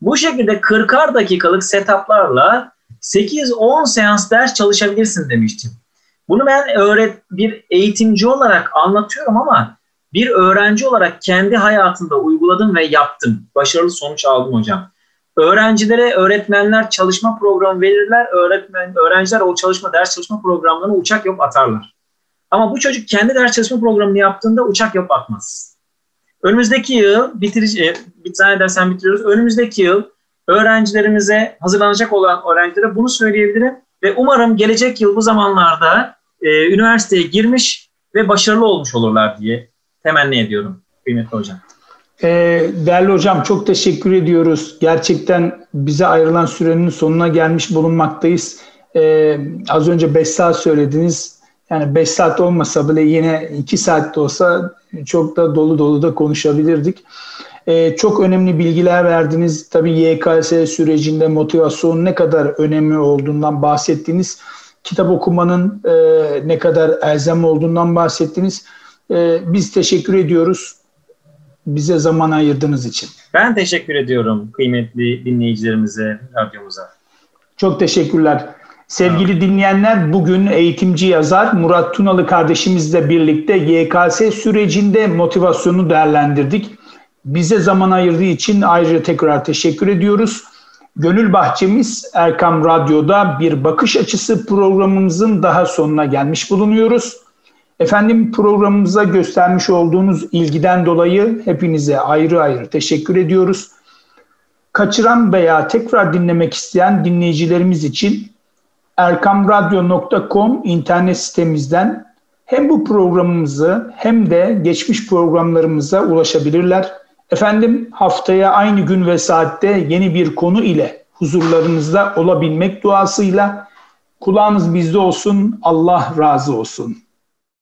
Bu şekilde 40'ar dakikalık setuplarla 8-10 seans ders çalışabilirsin demiştim. Bunu ben öğret bir eğitimci olarak anlatıyorum ama bir öğrenci olarak kendi hayatında uyguladım ve yaptım. Başarılı sonuç aldım hocam. Öğrencilere öğretmenler çalışma programı verirler. Öğretmen, öğrenciler o çalışma ders çalışma programlarına uçak yok atarlar. Ama bu çocuk kendi ders çalışma programını yaptığında uçak yok atmaz. Önümüzdeki yıl bitirici, e, bir tane dersen bitiriyoruz. Önümüzdeki yıl öğrencilerimize hazırlanacak olan öğrencilere bunu söyleyebilirim ve umarım gelecek yıl bu zamanlarda e, üniversiteye girmiş ve başarılı olmuş olurlar diye temenni ediyorum kıymetli hocam. Ee, değerli hocam çok teşekkür ediyoruz. Gerçekten bize ayrılan sürenin sonuna gelmiş bulunmaktayız. Ee, az önce 5 saat söylediniz. Yani 5 saat olmasa bile yine 2 saat de olsa çok da dolu dolu da konuşabilirdik. Ee, çok önemli bilgiler verdiniz. Tabii YKS sürecinde motivasyon ne kadar önemli olduğundan bahsettiniz. Kitap okumanın e, ne kadar elzem olduğundan bahsettiniz. E, biz teşekkür ediyoruz bize zaman ayırdığınız için. Ben teşekkür ediyorum kıymetli dinleyicilerimize, radyomuza. Çok teşekkürler. Sevgili dinleyenler bugün eğitimci yazar Murat Tunalı kardeşimizle birlikte YKS sürecinde motivasyonu değerlendirdik. Bize zaman ayırdığı için ayrıca tekrar teşekkür ediyoruz. Gönül Bahçemiz Erkam Radyo'da bir bakış açısı programımızın daha sonuna gelmiş bulunuyoruz. Efendim programımıza göstermiş olduğunuz ilgiden dolayı hepinize ayrı ayrı teşekkür ediyoruz. Kaçıran veya tekrar dinlemek isteyen dinleyicilerimiz için erkamradyo.com internet sitemizden hem bu programımızı hem de geçmiş programlarımıza ulaşabilirler. Efendim haftaya aynı gün ve saatte yeni bir konu ile huzurlarınızda olabilmek duasıyla Kulağınız bizde olsun. Allah razı olsun.